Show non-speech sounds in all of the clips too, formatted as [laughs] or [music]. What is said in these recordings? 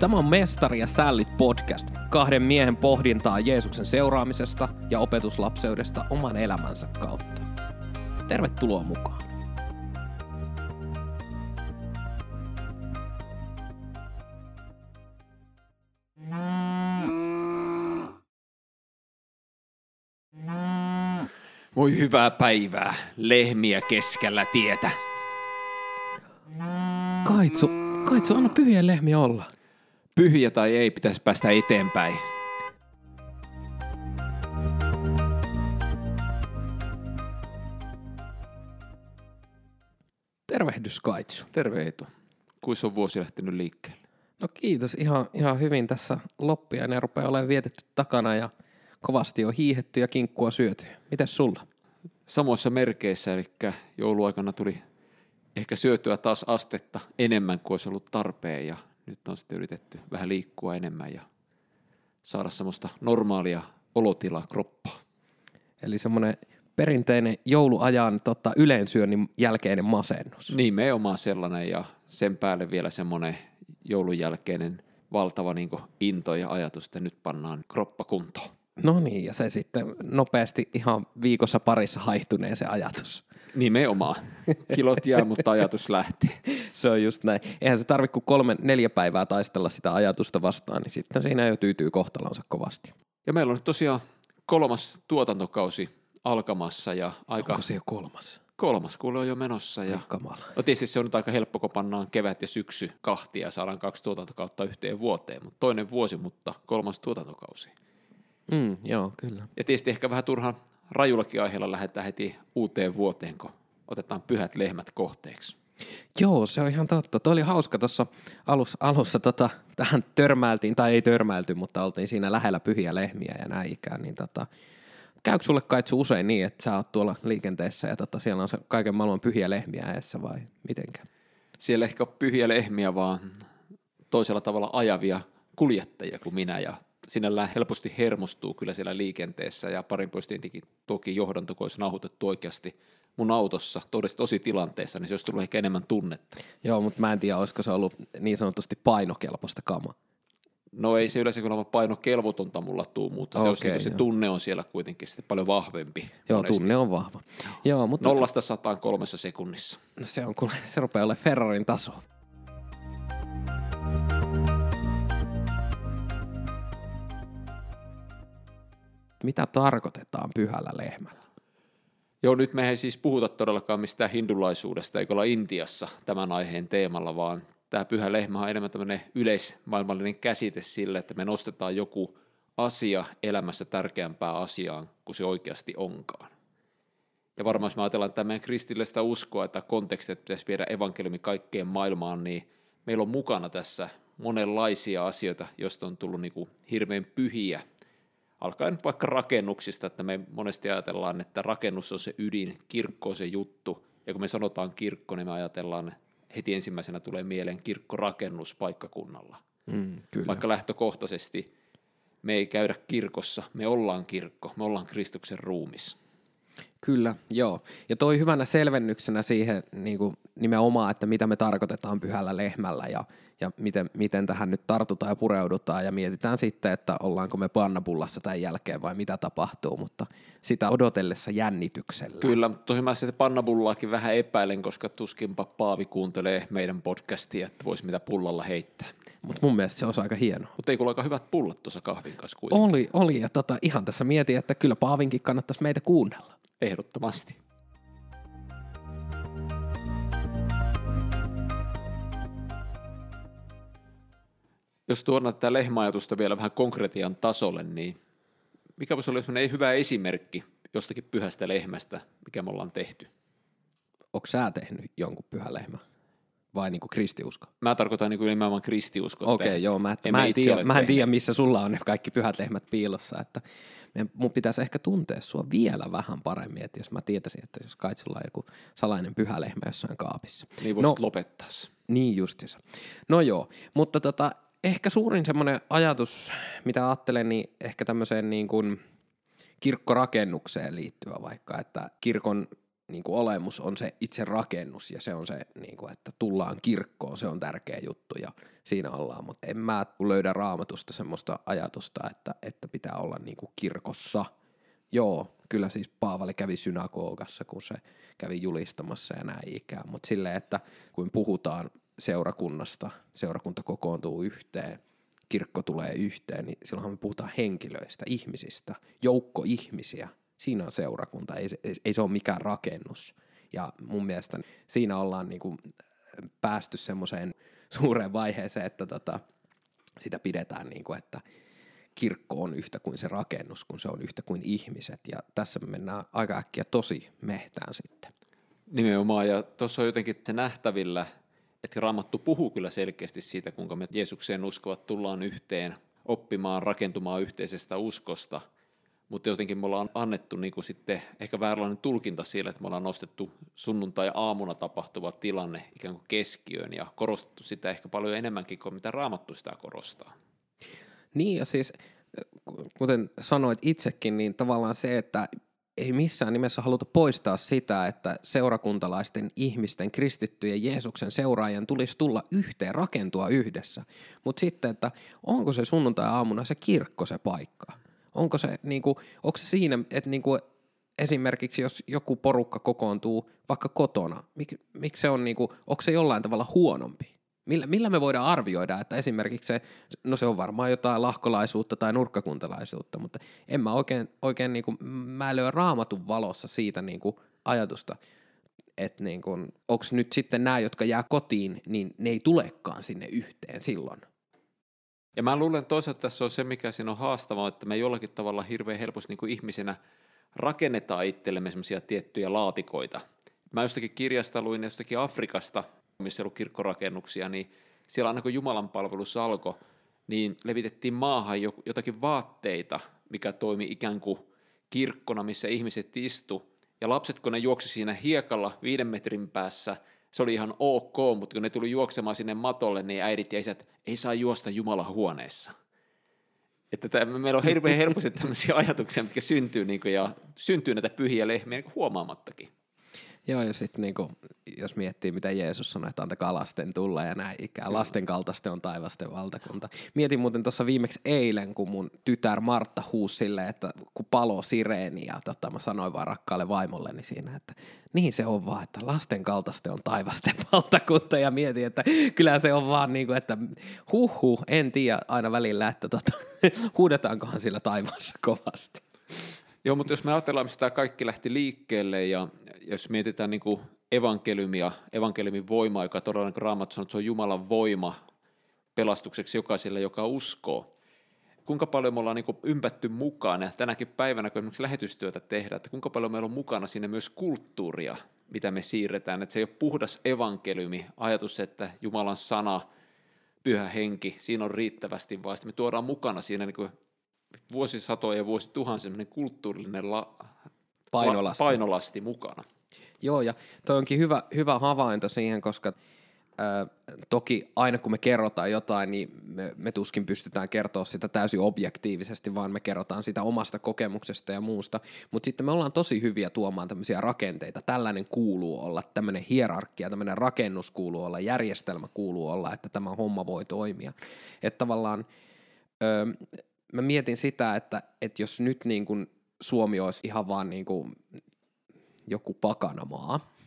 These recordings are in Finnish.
Tämä on Mestari ja Sällit podcast, kahden miehen pohdintaa Jeesuksen seuraamisesta ja opetuslapseudesta oman elämänsä kautta. Tervetuloa mukaan. Voi hyvää päivää, lehmiä keskellä tietä. Kaitsu, Kaitsu, anna pyhien lehmiä olla. Pyhiä tai ei, pitäisi päästä eteenpäin. Tervehdys Kaitsu. Terve Eetu. Kuis on vuosi lähtenyt liikkeelle? No kiitos, ihan, ihan hyvin tässä loppia. Ne rupeaa olemaan vietetty takana ja kovasti on hiihetty ja kinkkua syöty. Mites sulla? Samoissa merkeissä, eli jouluaikana tuli ehkä syötyä taas astetta enemmän kuin olisi ollut tarpeen ja nyt on sitten yritetty vähän liikkua enemmän ja saada semmoista normaalia olotilaa kroppaa. Eli semmoinen perinteinen jouluajan tota, yleensyönnin jälkeinen masennus. Nimenomaan sellainen ja sen päälle vielä semmoinen joulun jälkeinen valtava niin into ja ajatus, että nyt pannaan kroppa kuntoon. No niin, ja se sitten nopeasti ihan viikossa parissa haihtuneen se ajatus. Nimenomaan. Kilot jää, mutta ajatus lähtee. Se on just näin. Eihän se tarvitse kuin kolme, neljä päivää taistella sitä ajatusta vastaan, niin sitten siinä jo tyytyy kohtalonsa kovasti. Ja meillä on nyt tosiaan kolmas tuotantokausi alkamassa ja aika... Onko se jo kolmas? Kolmas kuule on jo menossa. Ja... Kamala. No tietysti se on nyt aika helppo, kun pannaan kevät ja syksy kahtia ja saadaan kaksi tuotantokautta yhteen vuoteen, mutta toinen vuosi, mutta kolmas tuotantokausi. Mm, joo, kyllä. Ja tietysti ehkä vähän turhan rajullakin aiheella lähdetään heti uuteen vuoteen, kun otetaan pyhät lehmät kohteeksi. Joo, se on ihan totta. Tuo oli hauska tuossa alussa, alussa tota, tähän törmäiltiin, tai ei törmäilty, mutta oltiin siinä lähellä pyhiä lehmiä ja näin ikään, niin tota, käykö sulle kaitsu usein niin, että sä oot tuolla liikenteessä ja tota, siellä on se kaiken maailman pyhiä lehmiä edessä vai mitenkä? Siellä ehkä on pyhiä lehmiä, vaan toisella tavalla ajavia kuljettajia kuin minä ja sinällään helposti hermostuu kyllä siellä liikenteessä ja parin poistin toki johdanto, kun olisi nauhoitettu oikeasti mun autossa tosi, tilanteessa, niin se olisi tullut ehkä enemmän tunnetta. Joo, mutta mä en tiedä, olisiko se ollut niin sanotusti painokelpoista kama. No ei se yleensä kyllä painokelvotonta mulla tuu, mutta okay, se, olisi, niin se tunne on siellä kuitenkin sitten paljon vahvempi. Joo, monesti. tunne on vahva. Joo, mutta... Nollasta sataan kolmessa sekunnissa. No se on, kun se rupeaa olemaan Ferrarin taso. Mitä tarkoitetaan pyhällä lehmällä? Joo, nyt me ei siis puhuta todellakaan mistään hindulaisuudesta, eikä olla Intiassa tämän aiheen teemalla, vaan tämä pyhä lehmä on enemmän tämmöinen yleismaailmallinen käsite sille, että me nostetaan joku asia elämässä tärkeämpää asiaan kuin se oikeasti onkaan. Ja varmaan jos me ajatellaan että meidän kristillistä uskoa, että kontekstit että pitäisi viedä evankeliumi kaikkeen maailmaan, niin meillä on mukana tässä monenlaisia asioita, joista on tullut niin kuin hirveän pyhiä alkaen nyt vaikka rakennuksista, että me monesti ajatellaan, että rakennus on se ydin, kirkko on se juttu, ja kun me sanotaan kirkko, niin me ajatellaan, heti ensimmäisenä tulee mieleen kirkkorakennus paikkakunnalla. Mm, kyllä. Vaikka lähtökohtaisesti me ei käydä kirkossa, me ollaan kirkko, me ollaan Kristuksen ruumis. Kyllä, joo. Ja toi hyvänä selvennyksenä siihen niin kuin nimenomaan, että mitä me tarkoitetaan pyhällä lehmällä ja, ja miten, miten tähän nyt tartutaan ja pureudutaan ja mietitään sitten, että ollaanko me pannapullassa tämän jälkeen vai mitä tapahtuu, mutta sitä odotellessa jännityksellä. Kyllä, tosi mä sitten pannapullaakin vähän epäilen, koska tuskinpa Paavi kuuntelee meidän podcastia, että voisi mitä pullalla heittää. Mutta mun mielestä se on aika hieno. Mutta ei kuule aika hyvät pullat tuossa kahvin kanssa kuitenkin. Oli, oli ja tota, ihan tässä mietin, että kyllä Paavinkin kannattaisi meitä kuunnella. Ehdottomasti. Jos tuodaan tätä lehmäajatusta vielä vähän konkretian tasolle, niin mikä voisi olla sellainen hyvä esimerkki jostakin pyhästä lehmästä, mikä me ollaan tehty? Onko sä tehnyt jonkun pyhän lehmän? Vai niin kuin kristiusko? Mä tarkoitan niin kuin nimenomaan kristiusko. Okei, okay, joo. Mä, en mä, en tiedä, mä en tiedä, missä sulla on ne kaikki pyhät lehmät piilossa. Että mun pitäisi ehkä tuntea sua vielä vähän paremmin, että jos mä tietäisin, että jos kai sulla on joku salainen pyhä lehmä jossain kaapissa. Niin voisit no, lopettaa se. Niin justiinsa. No joo, mutta tota, ehkä suurin semmoinen ajatus, mitä ajattelen, niin ehkä tämmöiseen niin kuin kirkkorakennukseen liittyvä vaikka, että kirkon niin kuin olemus on se itse rakennus ja se on se, niin kuin, että tullaan kirkkoon, se on tärkeä juttu ja siinä ollaan. Mutta en mä löydä raamatusta semmoista ajatusta, että, että pitää olla niin kuin kirkossa. Joo, kyllä siis Paavali kävi synagogassa, kun se kävi julistamassa ja näin ikään, mutta silleen, että kun puhutaan seurakunnasta, seurakunta kokoontuu yhteen, kirkko tulee yhteen, niin silloinhan me puhutaan henkilöistä, ihmisistä, joukko ihmisiä. Siinä on seurakunta, ei, ei, ei se ole mikään rakennus. Ja mun mielestä siinä ollaan niin kuin päästy semmoiseen [laughs] suureen vaiheeseen, että tota, sitä pidetään niin kuin, että kirkko on yhtä kuin se rakennus, kun se on yhtä kuin ihmiset. Ja tässä me mennään aika äkkiä tosi mehtään sitten. Nimenomaan, ja tuossa on jotenkin se nähtävillä, että Raamattu puhuu kyllä selkeästi siitä, kuinka me Jeesukseen uskovat tullaan yhteen, oppimaan, rakentumaan yhteisestä uskosta, mutta jotenkin me ollaan annettu niin kuin sitten ehkä vääränlainen tulkinta sille, että me ollaan nostettu sunnuntai-aamuna tapahtuva tilanne ikään kuin keskiöön ja korostettu sitä ehkä paljon enemmänkin kuin mitä Raamattu sitä korostaa. Niin ja siis, kuten sanoit itsekin, niin tavallaan se, että ei missään nimessä haluta poistaa sitä, että seurakuntalaisten ihmisten, kristittyjen Jeesuksen seuraajien tulisi tulla yhteen, rakentua yhdessä. Mutta sitten, että onko se sunnuntai-aamuna se kirkko se paikka? Onko se, niinku, onko se siinä, että niinku, esimerkiksi jos joku porukka kokoontuu vaikka kotona, mik, miksi se on, niinku, onko se jollain tavalla huonompi? Millä, millä me voidaan arvioida, että esimerkiksi se, no se on varmaan jotain lahkolaisuutta tai nurkkakuntalaisuutta, mutta en mä oikein, oikein niin kuin, mä lyön raamatun valossa siitä niin kuin ajatusta, että niin kuin, onko nyt sitten nämä, jotka jää kotiin, niin ne ei tulekaan sinne yhteen silloin. Ja mä luulen toisaalta tässä on se, mikä siinä on haastavaa, että me jollakin tavalla hirveän helposti niin kuin ihmisenä rakennetaan itsellemme semmoisia tiettyjä laatikoita. Mä jostakin kirjasta luin jostakin Afrikasta, missä ollut kirkkorakennuksia, niin siellä aina kun Jumalan palvelus alkoi, niin levitettiin maahan jotakin vaatteita, mikä toimi ikään kuin kirkkona, missä ihmiset istu. Ja lapset, kun ne juoksi siinä hiekalla viiden metrin päässä, se oli ihan ok, mutta kun ne tuli juoksemaan sinne matolle, niin äidit ja isät ei saa juosta Jumalan huoneessa. Että tämä, meillä on hirveän helposti tämmöisiä ajatuksia, mitkä syntyy, niin kuin, ja syntyy näitä pyhiä lehmiä niin huomaamattakin. Joo, ja sitten niinku, jos miettii, mitä Jeesus sanoi, että antakaa lasten tulla ja näin ikään. Lasten kaltaisten on taivasten valtakunta. Mietin muuten tuossa viimeksi eilen, kun mun tytär Martta huusi silleen, että kun palo sireeni ja tota, mä sanoin vaan rakkaalle vaimolleni siinä, että niin se on vaan, että lasten kaltaisten on taivasten [laughs] valtakunta ja mietin, että kyllä se on vaan niin kuin, että huh huh, en tiedä aina välillä, että tota, [laughs] huudetaankohan sillä taivaassa kovasti. Joo, mutta jos me ajatellaan, mistä kaikki lähti liikkeelle ja jos mietitään niin kuin evankeliumia, evankeliumin voimaa, joka todella niin Raamattu sanoo, että se on Jumalan voima pelastukseksi jokaiselle, joka uskoo. Kuinka paljon me ollaan niin ympätty mukaan, ja tänäkin päivänä, kun esimerkiksi lähetystyötä tehdään, että kuinka paljon meillä on mukana sinne myös kulttuuria, mitä me siirretään, että se ei ole puhdas evankeliumi, ajatus, että Jumalan sana, pyhä henki, siinä on riittävästi, vaan me tuodaan mukana siinä niin vuosisatoja ja vuosituhan semmoinen kulttuurillinen la, painolasti. La, painolasti mukana. Joo, ja toi onkin hyvä, hyvä havainto siihen, koska ää, toki aina kun me kerrotaan jotain, niin me, me tuskin pystytään kertoa sitä täysin objektiivisesti, vaan me kerrotaan sitä omasta kokemuksesta ja muusta. Mutta sitten me ollaan tosi hyviä tuomaan tämmöisiä rakenteita. Tällainen kuuluu olla, tämmöinen hierarkia, tämmöinen rakennus kuuluu olla, järjestelmä kuuluu olla, että tämä homma voi toimia. Että tavallaan... Öö, mä mietin sitä, että, että jos nyt niin kuin Suomi olisi ihan vaan niin kuin joku pakanamaa,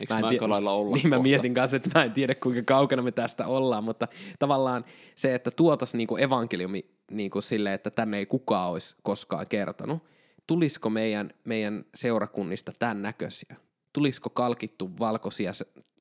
Eikö mä, en tiedä, lailla olla Niin kohta? mä mietin kanssa, että mä en tiedä kuinka kaukana me tästä ollaan, mutta tavallaan se, että tuotas niinku evankeliumi niinku sille, että tänne ei kukaan olisi koskaan kertonut, tulisiko meidän, meidän seurakunnista tämän näköisiä? Tulisiko kalkittu valkoisia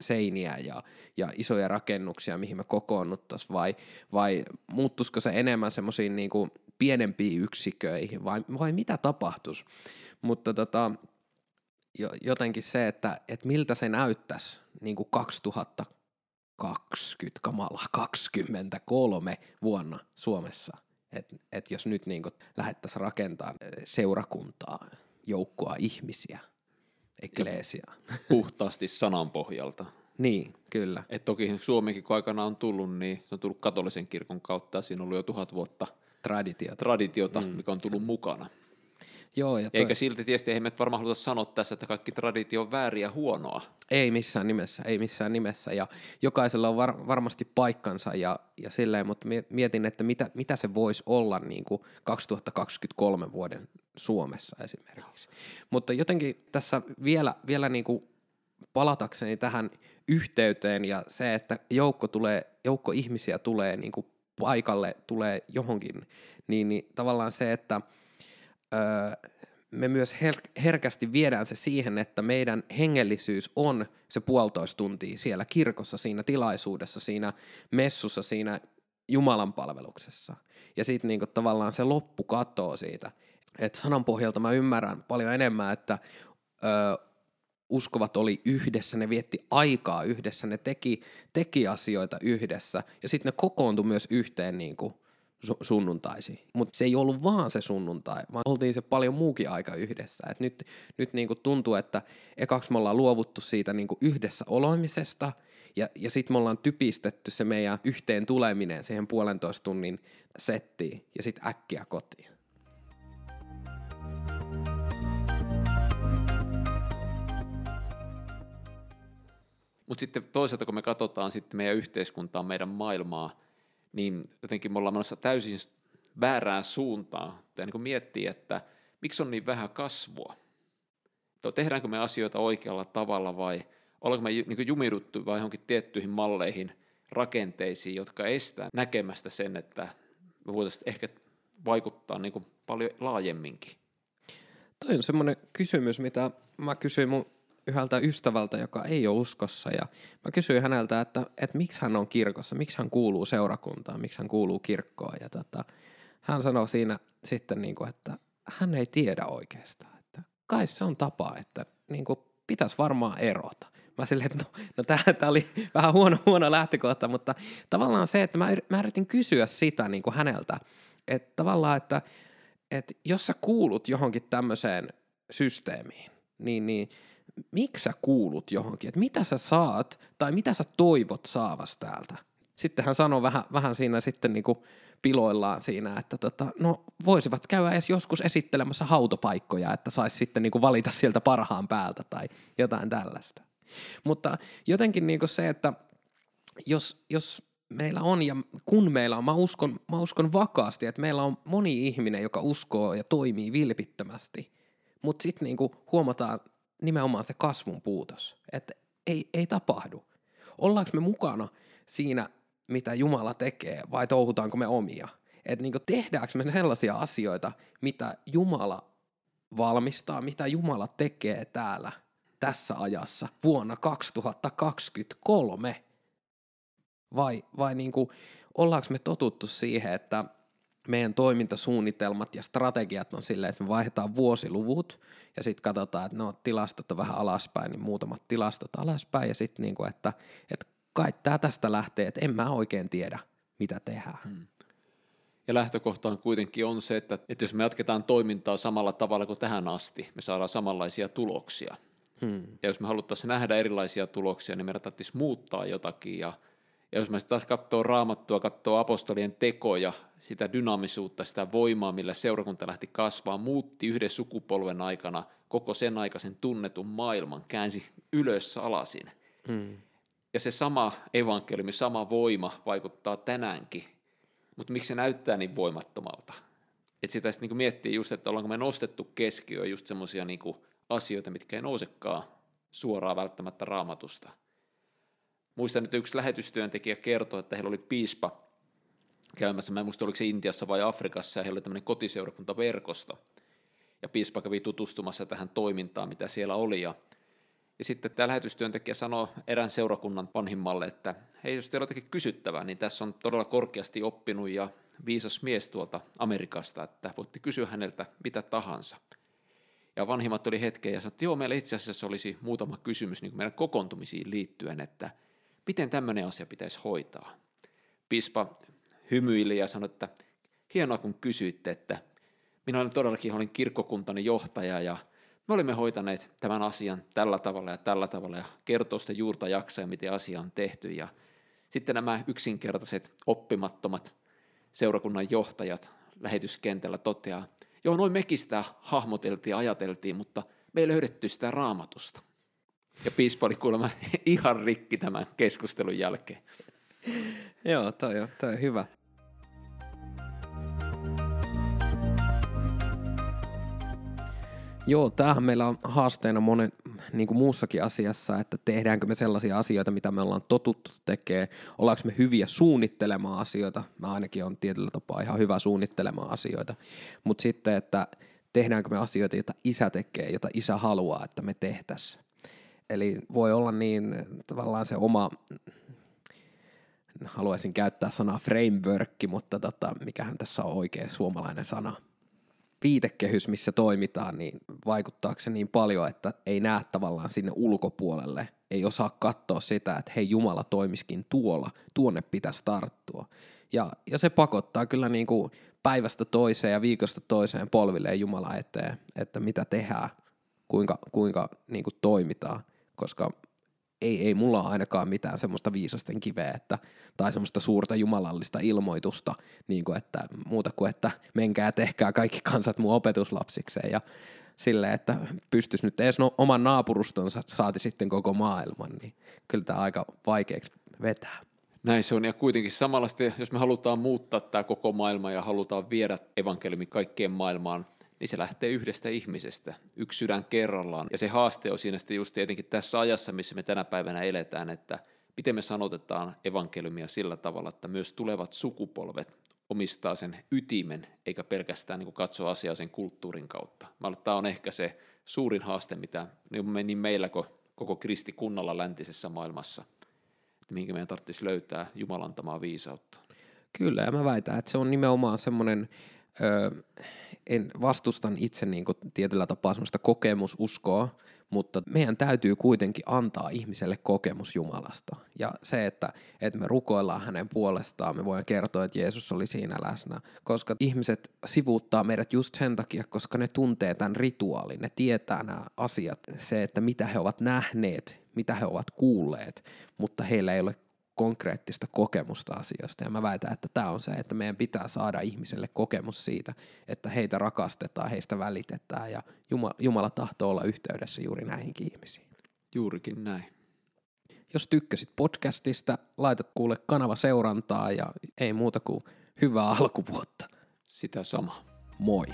seiniä ja, ja isoja rakennuksia, mihin me kokoonnuttaisiin, vai, vai muuttuisiko se enemmän semmoisiin niinku pienempiin yksiköihin, vai, vai mitä tapahtuisi? Mutta tota, jotenkin se, että, että miltä se näyttäisi niin kuin 2020, kamala 23 vuonna Suomessa. Että et jos nyt niin lähdettäisiin rakentamaan seurakuntaa, joukkoa ihmisiä, ekleesiaa. [laughs] Puhtaasti sanan pohjalta. niin, kyllä. Et toki Suomenkin kun aikana on tullut, niin se on tullut katolisen kirkon kautta ja siinä on ollut jo tuhat vuotta traditiota, traditiota mm. mikä on tullut mukana. Joo, ja toi... Eikä silti tietysti, eihän me varmaan haluta sanoa tässä, että kaikki traditio on väärin ja huonoa. Ei missään nimessä, ei missään nimessä. Ja jokaisella on var, varmasti paikkansa ja, ja silleen, mutta mietin, että mitä, mitä se voisi olla niin kuin 2023 vuoden Suomessa esimerkiksi. Mutta jotenkin tässä vielä, vielä niin kuin palatakseni tähän yhteyteen ja se, että joukko, tulee, joukko ihmisiä tulee niin kuin paikalle, tulee johonkin, niin, niin tavallaan se, että me myös her- herkästi viedään se siihen, että meidän hengellisyys on se puolitoista tuntia siellä kirkossa, siinä tilaisuudessa, siinä messussa, siinä Jumalan palveluksessa. Ja sitten niinku tavallaan se loppu katoo siitä. Et sanan pohjalta mä ymmärrän paljon enemmän, että ö, uskovat oli yhdessä, ne vietti aikaa yhdessä, ne teki, teki asioita yhdessä ja sitten ne kokoontui myös yhteen niin kuin su- sunnuntaisiin. Mutta se ei ollut vaan se sunnuntai, vaan oltiin se paljon muukin aika yhdessä. Et nyt nyt niin kuin tuntuu, että ekaksi me ollaan luovuttu siitä niin kuin yhdessä oloimisesta ja, ja sitten me ollaan typistetty se meidän yhteen tuleminen siihen puolentoista tunnin settiin ja sitten äkkiä kotiin. Mutta sitten toisaalta, kun me katsotaan sitten meidän yhteiskuntaa, meidän maailmaa, niin jotenkin me ollaan menossa täysin väärään suuntaan. Ja niin miettii, että miksi on niin vähän kasvua? Tehdäänkö me asioita oikealla tavalla vai ollaanko me niin jumiduttu vai johonkin tiettyihin malleihin, rakenteisiin, jotka estää näkemästä sen, että me voitaisiin ehkä vaikuttaa niin kuin paljon laajemminkin? Toi on semmoinen kysymys, mitä mä kysyin mun yhdeltä ystävältä, joka ei ole uskossa. Ja mä kysyin häneltä, että, että miksi hän on kirkossa, miksi hän kuuluu seurakuntaan, miksi hän kuuluu kirkkoon? Ja tota, hän sanoi siinä sitten, niin kuin, että hän ei tiedä oikeastaan, että kai se on tapa, että niin kuin, pitäisi varmaan erota. Mä silleen, että no, no tämä oli vähän huono, huono lähtökohta, mutta tavallaan se, että mä, mä yritin kysyä sitä niin kuin häneltä, että tavallaan, että, että jos sä kuulut johonkin tämmöiseen systeemiin, niin, niin – miksi sä kuulut johonkin, että mitä sä saat tai mitä sä toivot saavas täältä. Sitten hän sanoi vähän, vähän siinä sitten niin kuin piloillaan siinä, että tota, no voisivat käydä edes joskus esittelemässä hautopaikkoja, että saisi sitten niin kuin valita sieltä parhaan päältä tai jotain tällaista. Mutta jotenkin niin kuin se, että jos, jos meillä on ja kun meillä on, mä uskon, mä uskon vakaasti, että meillä on moni ihminen, joka uskoo ja toimii vilpittömästi, mutta sitten niin huomataan nimenomaan se kasvun puutos, että ei, ei tapahdu. Ollaanko me mukana siinä, mitä Jumala tekee, vai touhutaanko me omia? Että niin tehdäänkö me sellaisia asioita, mitä Jumala valmistaa, mitä Jumala tekee täällä tässä ajassa vuonna 2023? Vai, vai niin kuin, ollaanko me totuttu siihen, että meidän toimintasuunnitelmat ja strategiat on silleen, että me vaihdetaan vuosiluvut ja sitten katsotaan, että no tilastot on vähän alaspäin, niin muutamat tilastot alaspäin ja sitten niinku, että, että kai tämä tästä lähtee, että en mä oikein tiedä, mitä tehdään. Hmm. Ja lähtökohtaan kuitenkin on se, että, että jos me jatketaan toimintaa samalla tavalla kuin tähän asti, me saadaan samanlaisia tuloksia. Hmm. Ja jos me haluttaisiin nähdä erilaisia tuloksia, niin meidän tarvitsisi muuttaa jotakin ja ja jos mä taas katsoo raamattua, katsoo apostolien tekoja, sitä dynaamisuutta, sitä voimaa, millä seurakunta lähti kasvaa, muutti yhden sukupolven aikana koko sen aikaisen tunnetun maailman, käänsi ylös alasin. Hmm. Ja se sama evankeliumi, sama voima vaikuttaa tänäänkin. Mutta miksi se näyttää niin voimattomalta? Et sitä sitten niinku miettii just, että ollaanko me nostettu keskiöön just semmoisia niinku asioita, mitkä ei nousekaan suoraan välttämättä raamatusta – Muistan, että yksi lähetystyöntekijä kertoi, että heillä oli piispa käymässä, mä en muista oliko se Intiassa vai Afrikassa, ja heillä oli tämmöinen kotiseurakuntaverkosto. Ja piispa kävi tutustumassa tähän toimintaan, mitä siellä oli, ja ja sitten tämä lähetystyöntekijä sanoi erään seurakunnan vanhimmalle, että hei, jos teillä on jotakin kysyttävää, niin tässä on todella korkeasti oppinut ja viisas mies tuolta Amerikasta, että voitte kysyä häneltä mitä tahansa. Ja vanhimmat oli hetken ja sanoi, että joo, meillä itse asiassa olisi muutama kysymys niin meidän kokoontumisiin liittyen, että miten tämmöinen asia pitäisi hoitaa. Pispa hymyili ja sanoi, että hienoa kun kysyitte, että minä olen todellakin olin kirkkokuntani johtaja ja me olimme hoitaneet tämän asian tällä tavalla ja tällä tavalla ja kertoo sitä juurta jaksaa, miten asia on tehty. Ja sitten nämä yksinkertaiset oppimattomat seurakunnan johtajat lähetyskentällä toteaa, joo, noin mekin sitä hahmoteltiin ja ajateltiin, mutta me ei löydetty sitä raamatusta. Ja piispa oli kuulemma [laughs] ihan rikki tämän keskustelun jälkeen. Joo, toi on, toi on hyvä. Joo, tämähän meillä on haasteena monen niin kuin muussakin asiassa, että tehdäänkö me sellaisia asioita, mitä me ollaan totuttu tekemään, ollaanko me hyviä suunnittelemaan asioita, mä ainakin on tietyllä tapaa ihan hyvä suunnittelemaan asioita, mutta sitten, että tehdäänkö me asioita, joita isä tekee, jota isä haluaa, että me tehtäisiin. Eli voi olla niin tavallaan se oma, haluaisin käyttää sanaa framework, mutta tota, mikähän tässä on oikea suomalainen sana, viitekehys, missä toimitaan, niin vaikuttaako se niin paljon, että ei näe tavallaan sinne ulkopuolelle, ei osaa katsoa sitä, että hei Jumala toimiskin tuolla, tuonne pitäisi tarttua. Ja, ja se pakottaa kyllä niin kuin päivästä toiseen ja viikosta toiseen polvilleen Jumala eteen, että mitä tehdään, kuinka, kuinka niin kuin toimitaan, koska ei, ei mulla ainakaan mitään semmoista viisasten kiveä, että, tai semmoista suurta jumalallista ilmoitusta, niin kuin että muuta kuin, että menkää tehkää kaikki kansat mun opetuslapsikseen ja sille, että pystyis nyt edes no, oman naapurustonsa saati sitten koko maailman, niin kyllä tämä aika vaikeaksi vetää. Näin se on, ja kuitenkin samalla jos me halutaan muuttaa tämä koko maailma ja halutaan viedä evankeliumi kaikkeen maailmaan, niin se lähtee yhdestä ihmisestä, yksi sydän kerrallaan. Ja se haaste on siinä sitten just tietenkin tässä ajassa, missä me tänä päivänä eletään, että miten me sanotetaan evankeliumia sillä tavalla, että myös tulevat sukupolvet omistaa sen ytimen, eikä pelkästään niin katsoa asiaa sen kulttuurin kautta. Mä olen, tämä on ehkä se suurin haaste, mitä niin meillä kuin koko kristikunnalla läntisessä maailmassa, että minkä meidän tarvitsisi löytää Jumalantamaa viisautta. Kyllä, ja mä väitän, että se on nimenomaan semmoinen, öö, en vastustan itse niin kuin tietyllä tapaa semmoista kokemususkoa, mutta meidän täytyy kuitenkin antaa ihmiselle kokemus Jumalasta. Ja se, että, että me rukoillaan hänen puolestaan, me voidaan kertoa, että Jeesus oli siinä läsnä, koska ihmiset sivuuttaa meidät just sen takia, koska ne tuntee tämän rituaalin, ne tietää nämä asiat, se, että mitä he ovat nähneet, mitä he ovat kuulleet, mutta heillä ei ole konkreettista kokemusta asioista. Ja mä väitän, että tämä on se, että meidän pitää saada ihmiselle kokemus siitä, että heitä rakastetaan, heistä välitetään ja Jumala, Jumala tahtoo olla yhteydessä juuri näihinkin ihmisiin. Juurikin näin. Jos tykkäsit podcastista, laitat kuule kanava seurantaa ja ei muuta kuin hyvää alkuvuotta. Sitä sama. Moi.